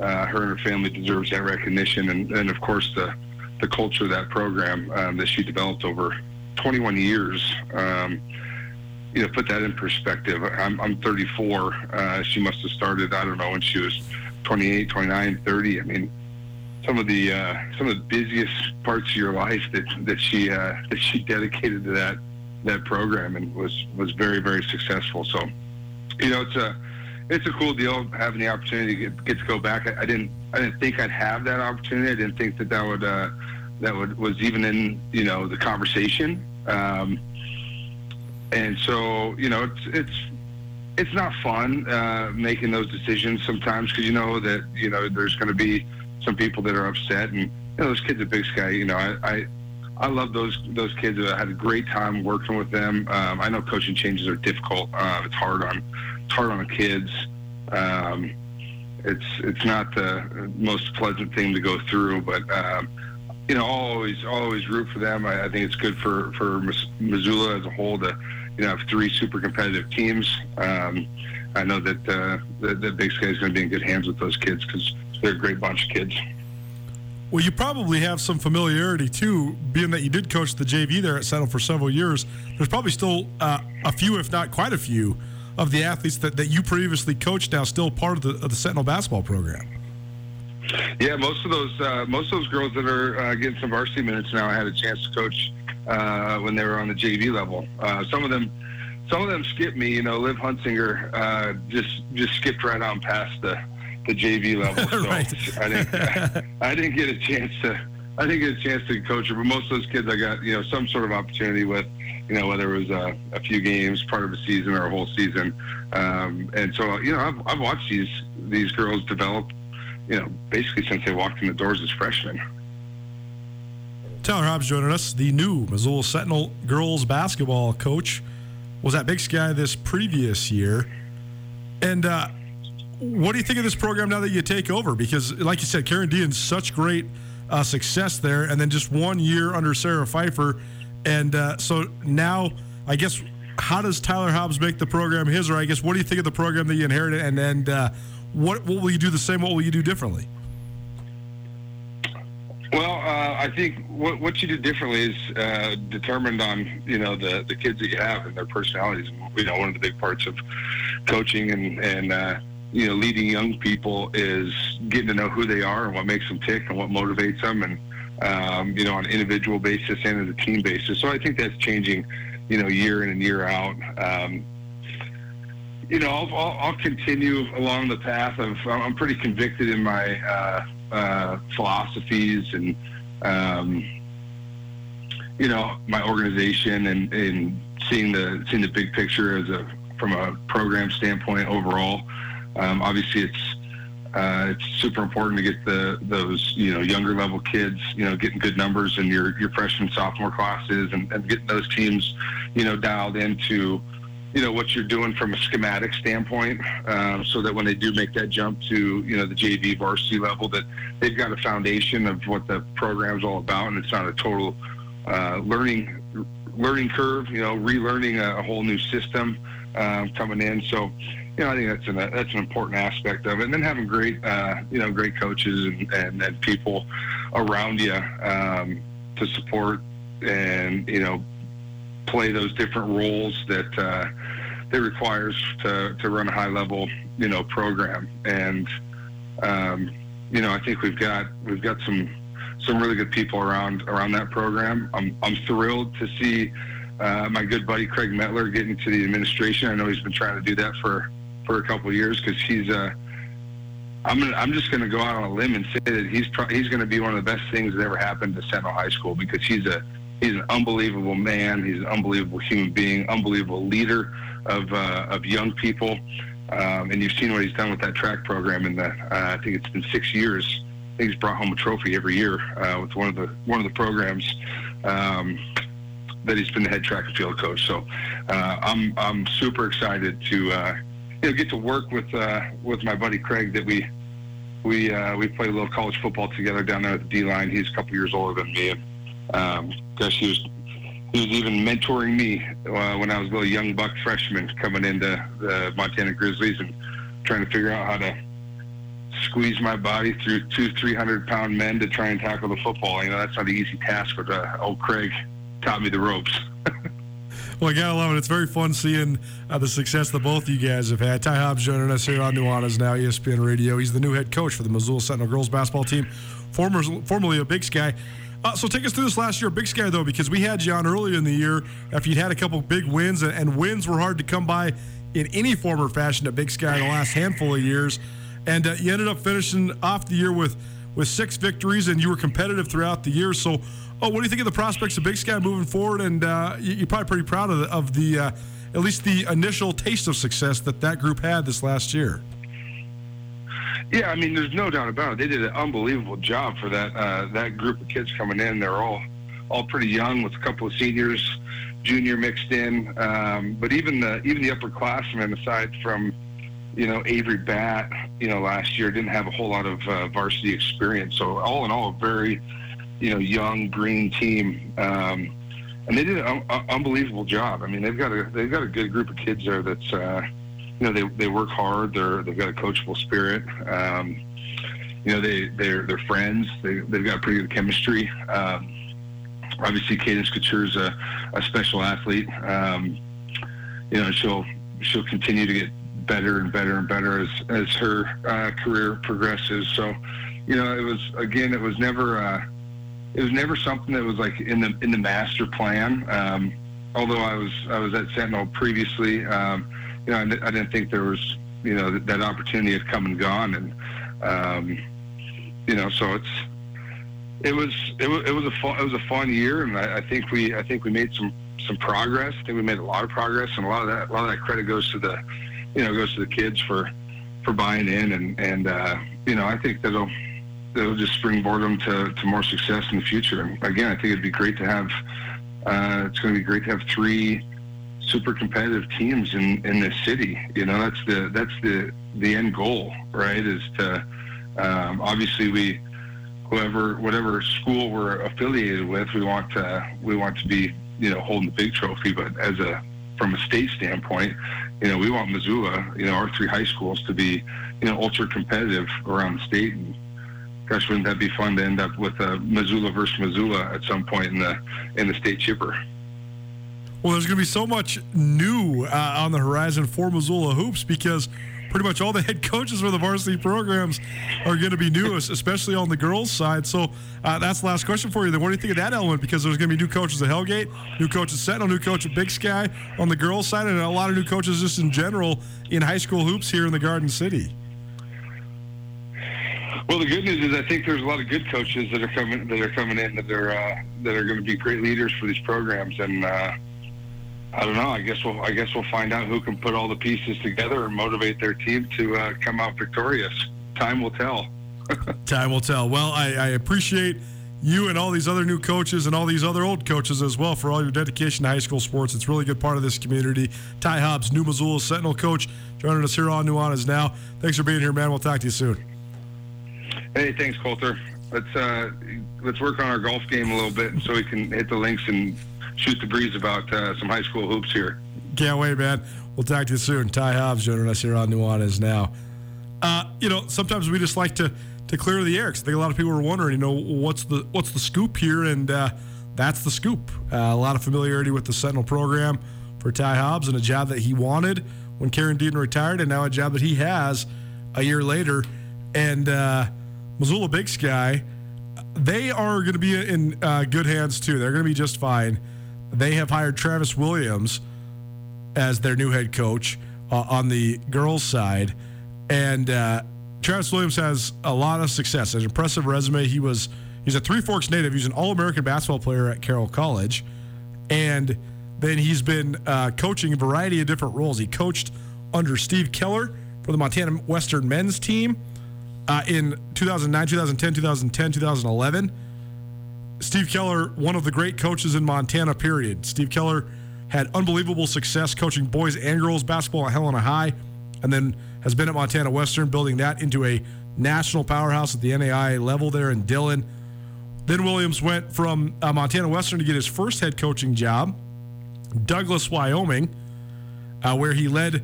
uh, her and her family deserves that recognition, and, and of course the the culture of that program um, that she developed over 21 years. Um, you know, put that in perspective. I'm, I'm 34. Uh, she must have started, I don't know, when she was 28, 29, 30. I mean, some of the uh, some of the busiest parts of your life that that she uh, that she dedicated to that that program and was was very very successful. So, you know, it's a it's a cool deal having the opportunity to get, get to go back. I, I, didn't I didn't think I'd have that opportunity. I didn't think that that would uh, that would was even in you know the conversation. Um, and so you know it's it's it's not fun uh, making those decisions sometimes because you know that you know there's going to be some people that are upset and you know those kids at Big Sky. You know I. I I love those those kids. I had a great time working with them. Um, I know coaching changes are difficult. Uh, it's hard on it's hard on the kids. Um, it's it's not the most pleasant thing to go through, but um, you know, I'll always always root for them. I, I think it's good for for Missoula as a whole to you know have three super competitive teams. Um, I know that uh, the, the Big Sky is going to be in good hands with those kids because they're a great bunch of kids. Well, you probably have some familiarity too, being that you did coach the JV there at Sentinel for several years. There's probably still uh, a few, if not quite a few, of the athletes that, that you previously coached now still part of the, of the Sentinel basketball program. Yeah, most of those uh, most of those girls that are uh, getting some varsity minutes now, I had a chance to coach uh, when they were on the JV level. Uh, some of them, some of them skipped me. You know, Liv Hunsinger uh, just just skipped right on past the the JV level. So right. I didn't I didn't get a chance to I didn't get a chance to coach her. But most of those kids, I got you know some sort of opportunity with. You know, whether it was a, a few games, part of a season, or a whole season, um, and so you know, I've, I've watched these these girls develop you know, basically since they walked in the doors as freshmen. Tyler Hobbs joining us, the new Missoula Sentinel girls basketball coach, was at Big Sky this previous year. And uh, what do you think of this program now that you take over? Because, like you said, Karen Dean, such great uh, success there, and then just one year under Sarah Pfeiffer. And uh, so now, I guess, how does Tyler Hobbs make the program his, or I guess, what do you think of the program that you inherited? And then uh, what, what will you do the same? What will you do differently? Well, uh, I think what, what you do differently is uh, determined on you know the, the kids that you have and their personalities. You know, one of the big parts of coaching and and uh, you know leading young people is getting to know who they are and what makes them tick and what motivates them, and um, you know on an individual basis and as a team basis. So I think that's changing, you know, year in and year out. Um, you know, I'll, I'll, I'll, continue along the path of. I'm pretty convicted in my uh, uh, philosophies and, um, you know, my organization and, and seeing the seeing the big picture as a from a program standpoint overall. Um, obviously, it's uh, it's super important to get the those you know younger level kids you know getting good numbers in your your freshman sophomore classes and, and getting those teams you know dialed into you know what you're doing from a schematic standpoint, um, so that when they do make that jump to you know the JV varsity level, that they've got a foundation of what the program's all about, and it's not a total uh, learning learning curve. You know, relearning a, a whole new system um, coming in. So, you know, I think that's an that's an important aspect of it. And then having great uh, you know great coaches and, and, and people around you. Um, to support and you know play those different roles that uh, that requires to to run a high level you know program. And um, you know, I think we've got we've got some some really good people around around that program. I'm I'm thrilled to see uh, my good buddy Craig Metler get into the administration. I know he's been trying to do that for for a couple years because he's uh, I'm gonna, I'm just going to go out on a limb and say that he's pro- he's going to be one of the best things that ever happened to Central High School because he's a he's an unbelievable man. He's an unbelievable human being, unbelievable leader of uh, of young people. Um, and you've seen what he's done with that track program in the uh, I think it's been six years. I think he's brought home a trophy every year uh, with one of the one of the programs. Um, that he's been the head track and field coach. So uh, I'm I'm super excited to uh, you know get to work with uh, with my buddy Craig that we we uh, we played a little college football together down there at the D line. He's a couple years older than me, and um, gosh, he was he was even mentoring me uh, when I was a little young buck freshman coming into the Montana Grizzlies and trying to figure out how to squeeze my body through two, three hundred pound men to try and tackle the football. You know, that's not an easy task, but uh, old Craig taught me the ropes. Well, I gotta love it. It's very fun seeing uh, the success that both you guys have had. Ty Hobbs joining us here on Nuanez now, ESPN Radio. He's the new head coach for the Missoula Sentinel girls basketball team, former, formerly a Big Sky. Uh, so take us through this last year, Big Sky, though, because we had you on earlier in the year after you'd had a couple big wins, and, and wins were hard to come by in any form or fashion at Big Sky in the last handful of years. And uh, you ended up finishing off the year with with six victories, and you were competitive throughout the year. So, oh, what do you think of the prospects of Big Sky moving forward? And uh, you- you're probably pretty proud of the, of the uh, at least the initial taste of success that that group had this last year. Yeah, I mean, there's no doubt about it. They did an unbelievable job for that uh, that group of kids coming in. They're all all pretty young, with a couple of seniors, junior mixed in. Um, but even the even the upperclassmen, aside from you know Avery Bat, you know last year didn't have a whole lot of uh, varsity experience. So all in all, very you know young green team. Um, and they did an un- un- unbelievable job. I mean, they've got a they've got a good group of kids there. That's uh, you know they they work hard. They're they've got a coachable spirit. Um, you know they they're they're friends. They they've got pretty good chemistry. Um, obviously, Cadence Couture's a, a special athlete. Um, you know she'll she'll continue to get better and better and better as as her uh, career progresses. So you know it was again it was never. Uh, it was never something that was like in the in the master plan. Um, although I was I was at Sentinel previously, um, you know, I, I didn't think there was you know that, that opportunity had come and gone, and um, you know, so it's it was it was it was a fun it was a fun year, and I, I think we I think we made some some progress. I think we made a lot of progress, and a lot of that a lot of that credit goes to the you know goes to the kids for for buying in, and and uh, you know I think that'll that'll just springboard them to, to more success in the future. And again, I think it'd be great to have. Uh, it's going to be great to have three super competitive teams in, in this city. You know, that's the that's the the end goal, right? Is to um, obviously we whoever whatever school we're affiliated with, we want to we want to be you know holding the big trophy. But as a from a state standpoint, you know, we want Missoula, you know, our three high schools to be you know ultra competitive around the state and gosh, wouldn't that be fun to end up with uh, Missoula versus Missoula at some point in the in the state chipper? Well, there's going to be so much new uh, on the horizon for Missoula hoops because pretty much all the head coaches for the varsity programs are going to be new, especially on the girls' side. So uh, that's the last question for you. Then, what do you think of that element? Because there's going to be new coaches at Hellgate, new coach at Sentinel, new coach at Big Sky on the girls' side, and a lot of new coaches just in general in high school hoops here in the Garden City. Well, the good news is I think there's a lot of good coaches that are coming that are coming in that are uh, that are going to be great leaders for these programs, and uh, I don't know. I guess we'll I guess we'll find out who can put all the pieces together and motivate their team to uh, come out victorious. Time will tell. Time will tell. Well, I, I appreciate you and all these other new coaches and all these other old coaches as well for all your dedication to high school sports. It's really a good part of this community. Ty Hobbs, New Missoula Sentinel coach, joining us here on Nuanez now. Thanks for being here, man. We'll talk to you soon. Hey, thanks, Colter. Let's uh, let's work on our golf game a little bit so we can hit the links and shoot the breeze about uh, some high school hoops here. Can't wait, man. We'll talk to you soon. Ty Hobbs joining us here on Nuanez now. uh, you know, sometimes we just like to to clear the air because I think a lot of people are wondering, you know, what's the what's the scoop here, and uh, that's the scoop. Uh, a lot of familiarity with the Sentinel program for Ty Hobbs and a job that he wanted when Karen Deden retired, and now a job that he has a year later. And uh, Missoula Big Sky, they are going to be in uh, good hands too. They're going to be just fine. They have hired Travis Williams as their new head coach uh, on the girls' side, and uh, Travis Williams has a lot of success. An impressive resume. He was he's a Three Forks native. He's an All-American basketball player at Carroll College, and then he's been uh, coaching a variety of different roles. He coached under Steve Keller for the Montana Western men's team uh, in 2009, 2010, 2010, 2011. Steve Keller, one of the great coaches in Montana, period. Steve Keller had unbelievable success coaching boys and girls basketball at Helena High, and then has been at Montana Western, building that into a national powerhouse at the NAIA level there in Dillon. Then Williams went from uh, Montana Western to get his first head coaching job Douglas, Wyoming, uh, where he led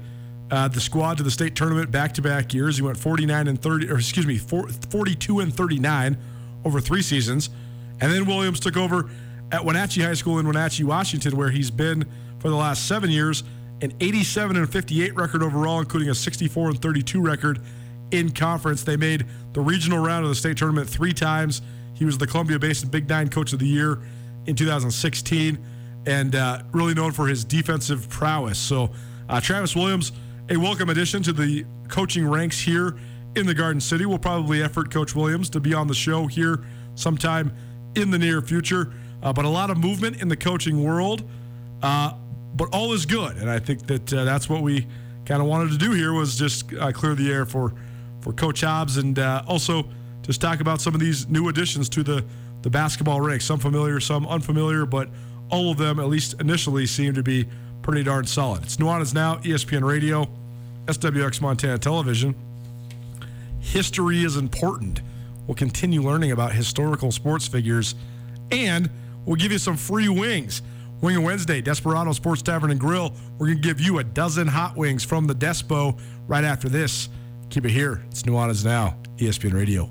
uh, the squad to the state tournament back to back years. He went 49 and 30, or excuse me, 42 and 39 over three seasons. And then Williams took over at Wenatchee High School in Wenatchee, Washington, where he's been for the last seven years, an 87 and 58 record overall, including a 64 and 32 record in conference. They made the regional round of the state tournament three times. He was the Columbia Basin Big Nine Coach of the Year in 2016 and uh, really known for his defensive prowess. So, uh, Travis Williams, a welcome addition to the coaching ranks here in the Garden City. We'll probably effort Coach Williams to be on the show here sometime in the near future. Uh, but a lot of movement in the coaching world. Uh, but all is good, and I think that uh, that's what we kind of wanted to do here was just uh, clear the air for for Coach Hobbs and also just talk about some of these new additions to the the basketball ranks. Some familiar, some unfamiliar, but all of them, at least initially, seem to be pretty darn solid. It's Nuanez Now, ESPN Radio, SWX Montana Television. History is important. We'll continue learning about historical sports figures, and we'll give you some free wings. Wing Wednesday, Desperado Sports Tavern and Grill. We're going to give you a dozen hot wings from the Despo right after this. Keep it here. It's Nuanez Now, ESPN Radio.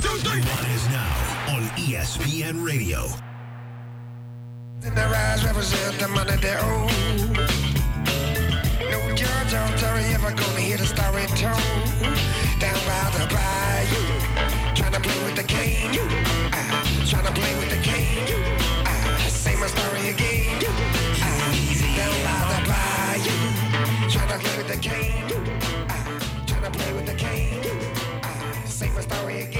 One, two, three. is now on ESPN Radio. And the rise represent the money they owe. Gonna hear the story told. Down by the bayou, trying to play with the game. Uh, trying to play with the game. Uh, say my story again. Uh, down by the bayou, trying to play with the game. Uh, trying to play with the game. Uh, say my story again.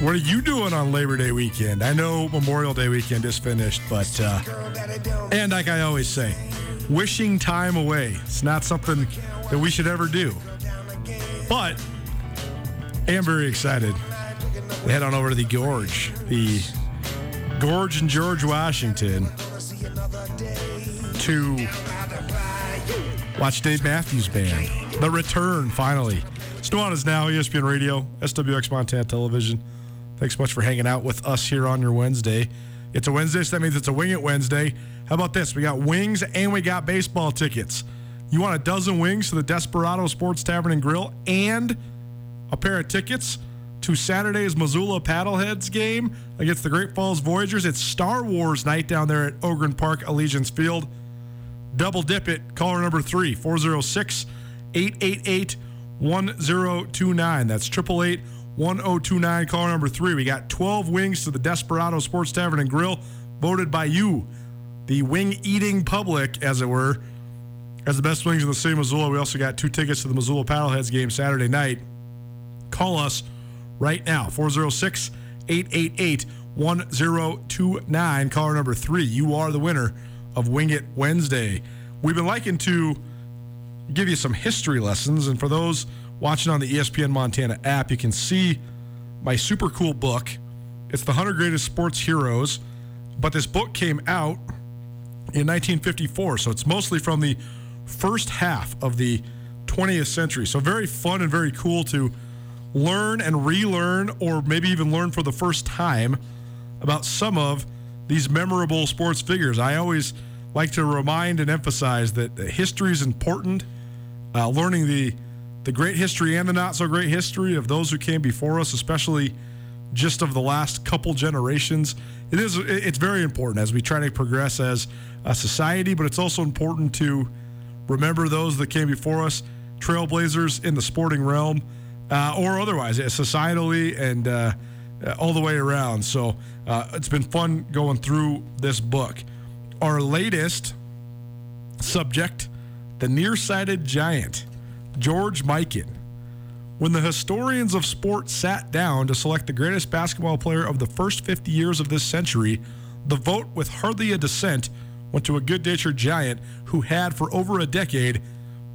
What are you doing on Labor Day weekend? I know Memorial Day weekend is finished, but uh, and like I always say, wishing time away. It's not something that we should ever do. But I am very excited. We head on over to the Gorge, the Gorge in George, Washington, to watch Dave Matthews Band. The return, finally. Nuanez now ESPN Radio, SWX Montana Television. Thanks so much for hanging out with us here on your Wednesday. It's a Wednesday, so that means it's a Wing It Wednesday. How about this? We got wings and we got baseball tickets. You want a dozen wings to the Desperado Sports Tavern and Grill and a pair of tickets to Saturday's Missoula Paddleheads game against the Great Falls Voyagers. It's Star Wars night down there at Ogren Park Allegiance Field. Double dip it. Caller number three, 406 888 1029. That's 888 1029. Caller number three. We got 12 wings to the Desperado Sports Tavern and Grill, voted by you, the wing eating public, as it were, as the best wings in the city of Missoula. We also got two tickets to the Missoula Paddleheads game Saturday night. Call us right now 406 888 1029. Caller number three. You are the winner of Wing It Wednesday. We've been liking to give you some history lessons. And for those watching on the ESPN Montana app, you can see my super cool book. It's the 100 Greatest Sports Heroes. But this book came out in 1954. So it's mostly from the first half of the 20th century. So very fun and very cool to learn and relearn, or maybe even learn for the first time about some of these memorable sports figures. I always like to remind and emphasize that history is important. Uh, learning the the great history and the not so great history of those who came before us, especially just of the last couple generations. It is it's very important as we try to progress as a society, but it's also important to remember those that came before us, trailblazers in the sporting realm, uh, or otherwise, uh, societally and uh, uh, all the way around. So uh, it's been fun going through this book. Our latest subject, the nearsighted giant, George Mikan. When the historians of sport sat down to select the greatest basketball player of the first 50 years of this century, the vote, with hardly a dissent, went to a good natured giant who had, for over a decade,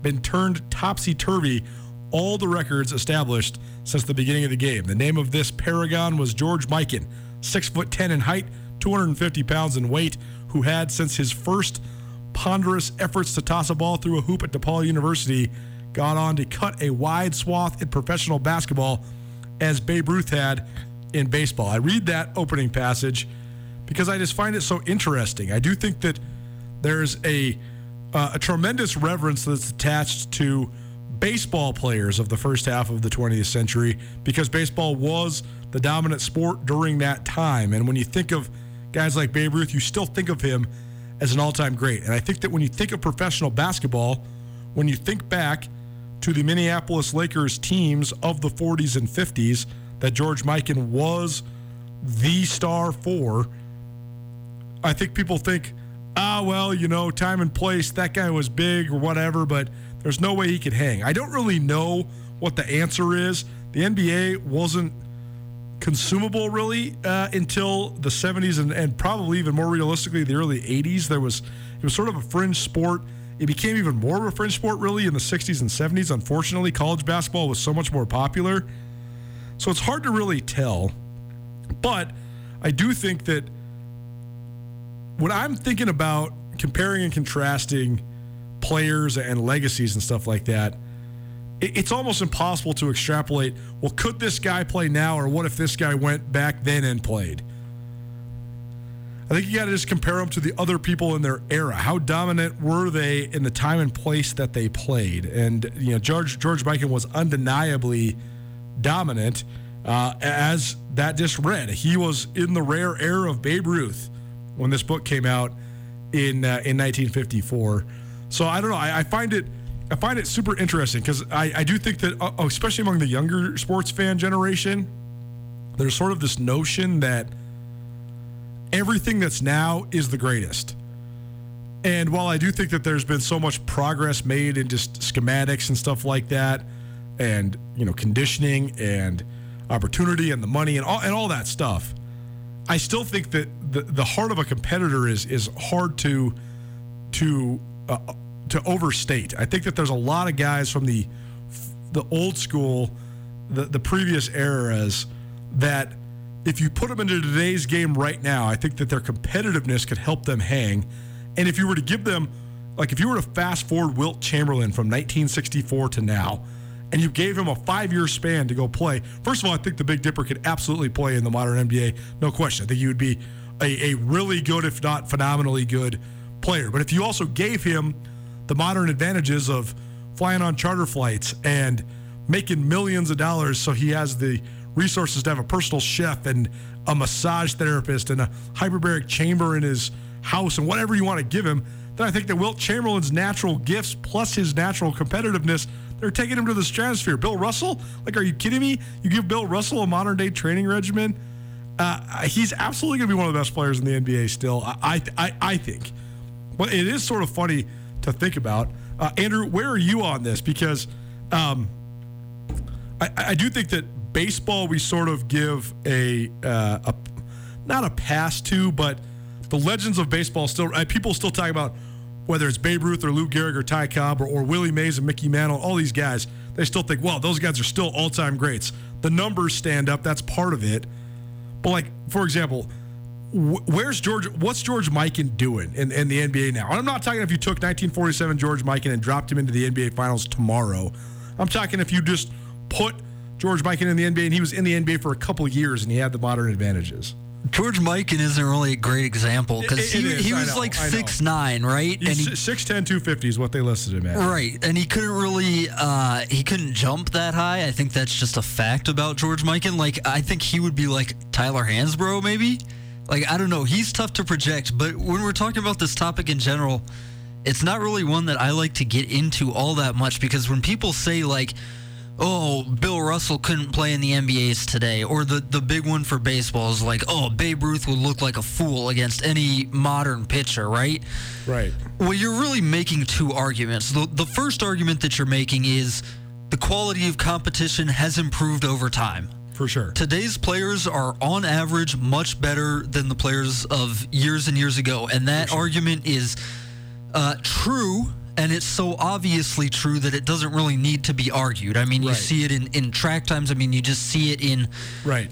been turned topsy turvy all the records established since the beginning of the game. The name of this paragon was George Mikan, six foot ten in height, 250 pounds in weight, who had, since his first ponderous efforts to toss a ball through a hoop at DePaul University, gone on to cut a wide swath in professional basketball as Babe Ruth had in baseball. I read that opening passage because I just find it so interesting. I do think that there's a uh, a tremendous reverence that's attached to baseball players of the first half of the 20th century because baseball was the dominant sport during that time. And when you think of guys like Babe Ruth, you still think of him as an all-time great. And I think that when you think of professional basketball, when you think back to the Minneapolis Lakers teams of the 40s and 50s that George Mikan was the star for, I think people think, ah, well, you know, time and place, that guy was big or whatever, but there's no way he could hang. I don't really know what the answer is. The NBA wasn't consumable really uh, until the 70s and, and probably even more realistically the early 80s. There was it was sort of a fringe sport. It became even more of a fringe sport really in the 60s and 70s. Unfortunately, college basketball was so much more popular. So it's hard to really tell. But I do think that when I'm thinking about comparing and contrasting players and legacies and stuff like that, it's almost impossible to extrapolate. Well, could this guy play now, or what if this guy went back then and played? I think you got to just compare them to the other people in their era. How dominant were they in the time and place that they played? And you know, George George Mikan was undeniably dominant, uh, as that just read. He was in the rare era of Babe Ruth when this book came out in uh, in 1954. So I don't know. I, I find it I find it super interesting because I, I do think that, uh, especially among the younger sports fan generation, there's sort of this notion that everything that's now is the greatest. And while I do think that there's been so much progress made in just schematics and stuff like that, and you know conditioning and opportunity and the money and all and all that stuff, I still think that the the heart of a competitor is is hard to to uh, to overstate. I think that there's a lot of guys from the the old school, the the previous eras that if you put them into today's game right now, I think that their competitiveness could help them hang. And if you were to give them, like if you were to fast forward Wilt Chamberlain from 1964 to now, and you gave him a five year span to go play, first of all, I think the Big Dipper could absolutely play in the modern NBA, no question. I think he would be a, a really good, if not phenomenally good player. But if you also gave him the modern advantages of flying on charter flights and making millions of dollars so he has the resources to have a personal chef and a massage therapist and a hyperbaric chamber in his house and whatever you want to give him, then I think that Wilt Chamberlain's natural gifts plus his natural competitiveness, They're taking him to the stratosphere. Bill Russell, like, are you kidding me? You give Bill Russell a modern day training regimen? Uh, he's absolutely going to be one of the best players in the NBA still. I, I, I think. But it is sort of funny to think about. Uh, Andrew, where are you on this? Because um, I, I do think that baseball we sort of give a, uh, a not a pass to, but the legends of baseball still uh, people still talk about whether it's Babe Ruth or Lou Gehrig or Ty Cobb or, or Willie Mays and Mickey Mantle, all these guys, they still think, well, those guys are still all time greats. The numbers stand up, that's part of it. But like, for example, wh- where's George? What's George Mikan doing in, in the NBA now? And I'm not talking if you took 1947 George Mikan and dropped him into the NBA Finals tomorrow. I'm talking if you just put George Mikan in the NBA and he was in the NBA for a couple years and he had the modern advantages. George Mikan isn't really a great example because he, is, he was know, like six nine, right? and He's he, 6'10", 250 is what they listed him at. Right, and he couldn't really uh, he couldn't jump that high. I think that's just a fact about George Mikan. Like I think he would be like Tyler Hansbrough, maybe. Like I don't know, he's tough to project. But when we're talking about this topic in general, it's not really one that I like to get into all that much because when people say like, "Oh, Bill Russell couldn't play in the NBA's today," or the the big one for baseball is like, "Oh, Babe Ruth would look like a fool against any modern pitcher," right? Right. Well, you're really making two arguments. The, the first argument that you're making is the quality of competition has improved over time. For sure. Today's players are, on average, much better than the players of years and years ago. And that argument is uh, true. And it's so obviously true that it doesn't really need to be argued. I mean, you Right. see it in, in track times. I mean, you just see it in Right.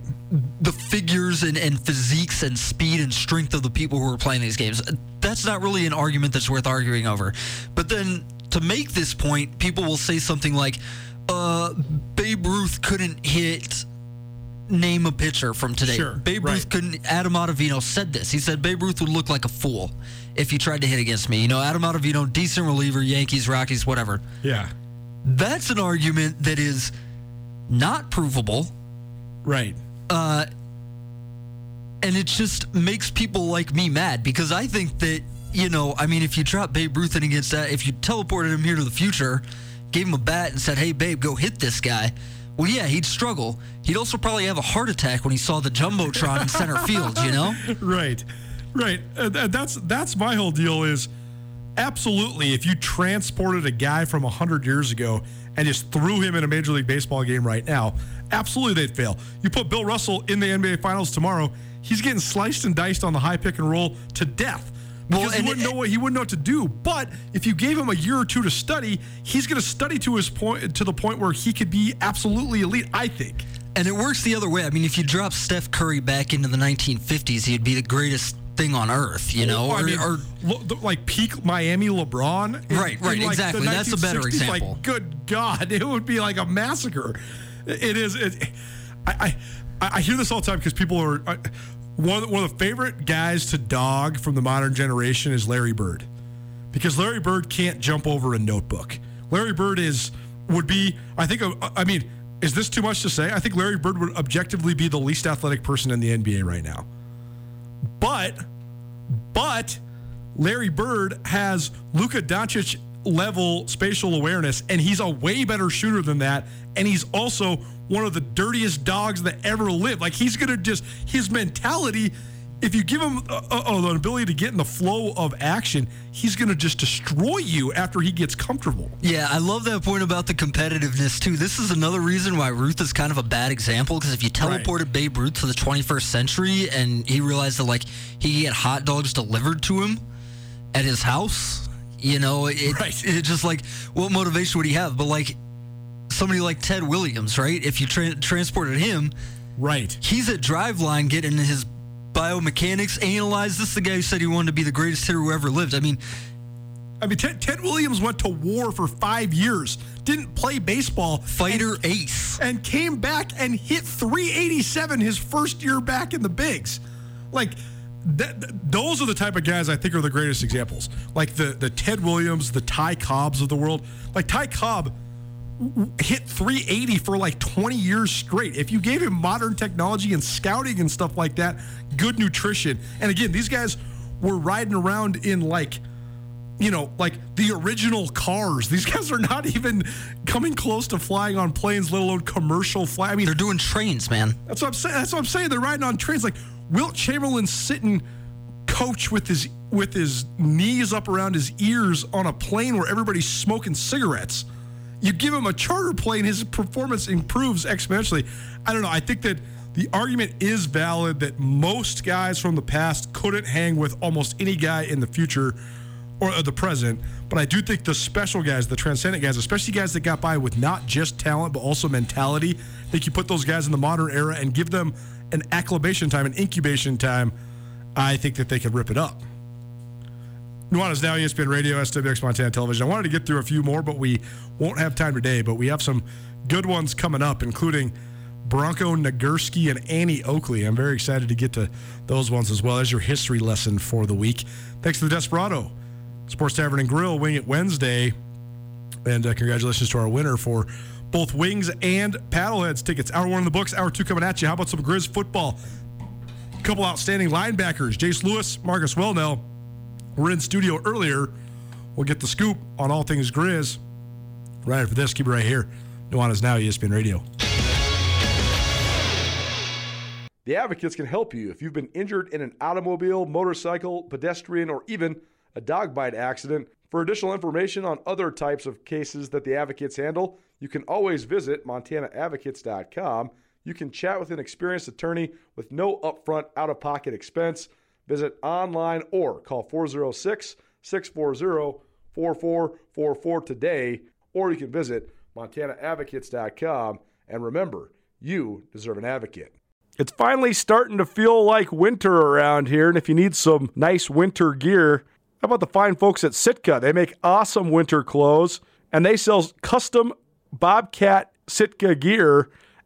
the figures and, and physiques and speed and strength of the people who are playing these games. That's not really an argument that's worth arguing over. But then to make this point, people will say something like, uh, Babe Ruth couldn't hit name a pitcher from today. Sure, Babe right. Ruth couldn't Adam Ottavino said this. He said Babe Ruth would look like a fool if he tried to hit against me. You know, Adam Ottavino, decent reliever, Yankees, Rockies, whatever. Yeah. That's an argument that is not provable Right. uh, and it just makes people like me mad because I think that you know, I mean, if you drop Babe Ruth in against that, if you teleported him here to the future, gave him a bat and said, "Hey, Babe, go hit this guy," well, yeah, he'd struggle. He'd also probably have a heart attack when he saw the jumbotron in center field. You know, Right. Right. Uh, that's that's my whole deal is absolutely if you transported a guy from 100 years ago and just threw him in a major league baseball game right now, absolutely they'd fail. You put Bill Russell in the NBA finals tomorrow, he's getting sliced and diced on the high pick and roll to death. Well, Because he wouldn't know what he wouldn't know what to do. But if you gave him a year or two to study, he's going to study to his point to the point where he could be absolutely elite. I think. and it works the other way. I mean, if you drop Steph Curry back into the 1950s, he'd be the greatest thing on earth. You oh, know, Well, I or- mean, or lo- like peak Miami LeBron. in- Right, right, like, the exactly. That's a better 1960s, example. Like, good God, it would be like a massacre. It is. It, I, I I hear this all the time because people are. I, one, one of the favorite guys to dog from the modern generation is Larry Bird, because Larry Bird can't jump over a notebook. Larry Bird is would be. I think. I mean, is this too much to say? I think Larry Bird would objectively be the least athletic person in the NBA right now. But, but Larry Bird has Luka Doncic level spatial awareness, and he's a way better shooter than that. And he's also one of the dirtiest dogs that ever lived. Like he's gonna just his mentality. If you give him uh, uh, an ability to get in the flow of action, he's gonna just destroy you after he gets comfortable. Yeah, I love that point about the competitiveness too. This is another reason why Ruth is kind of a bad example because if you Right. teleported Babe Ruth to the 21st century and he realized that like he had hot dogs delivered to him at his house, you know, it, Right. it just like what motivation would he have? But like somebody like Ted Williams, right? If you tra- transported him, Right. he's at Driveline getting his biomechanics analyzed. This the guy who said he wanted to be the greatest hitter who ever lived. I mean, I mean, Ted, Ted Williams went to war for five years, didn't play baseball, fighter ace. and came back and hit 387 his first year back in the bigs. Like that, those are the type of guys I think are the greatest examples. Like the the Ted Williams, the Ty Cobbs of the world. Like Ty Cobb hit 380 for like 20 years straight. If you gave him modern technology and scouting and stuff like that, good nutrition. And again, these guys were riding around in like you know, like the original cars. These guys are not even coming close to flying on planes, let alone commercial flight. I mean, They're doing trains, man. that's what I'm saying. That's what I'm saying. They're riding on trains. Like Wilt Chamberlain sitting coach with his with his knees up around his ears on a plane where everybody's smoking cigarettes. You give him a charter plane, his performance improves exponentially. I don't know. I think that the argument is valid that most guys from the past couldn't hang with almost any guy in the future or the present. But I do think the special guys, the transcendent guys, especially guys that got by with not just talent but also mentality, I think you put those guys in the modern era and give them an acclimation time, an incubation time. I think that they could rip it up. Nuanez now ESPN Radio, SWX Montana Television. I wanted to get through a few more, but we won't have time today. But we have some good ones coming up, including Bronco Nagurski and Annie Oakley. I'm very excited to get to those ones as well as your history lesson for the week. Thanks to the Desperado Sports Tavern and Grill, Wing It Wednesday. And uh, congratulations to our winner for both Wings and Paddleheads tickets. Hour one in the books, hour two coming at you. How about some Grizz football? A couple outstanding linebackers, Jace Lewis, Marcus Welnel. We're in studio earlier. We'll get the scoop on all things Grizz. Right after this, keep it right here. Nuanez Now, ESPN Radio. The Advocates can help you if you've been injured in an automobile, motorcycle, pedestrian, or even a dog bite accident. For additional information on other types of cases that the Advocates handle, you can always visit montanaadvocates.com. You can chat with an experienced attorney with no upfront out of pocket expense. Visit online or call 406 640 4444 today, or you can visit montanaadvocates.com. And remember, you deserve an advocate. It's finally starting to feel like winter around here, and if you need some nice winter gear, how about the fine folks at Sitka? They make awesome winter clothes, and they sell custom Bobcat Sitka gear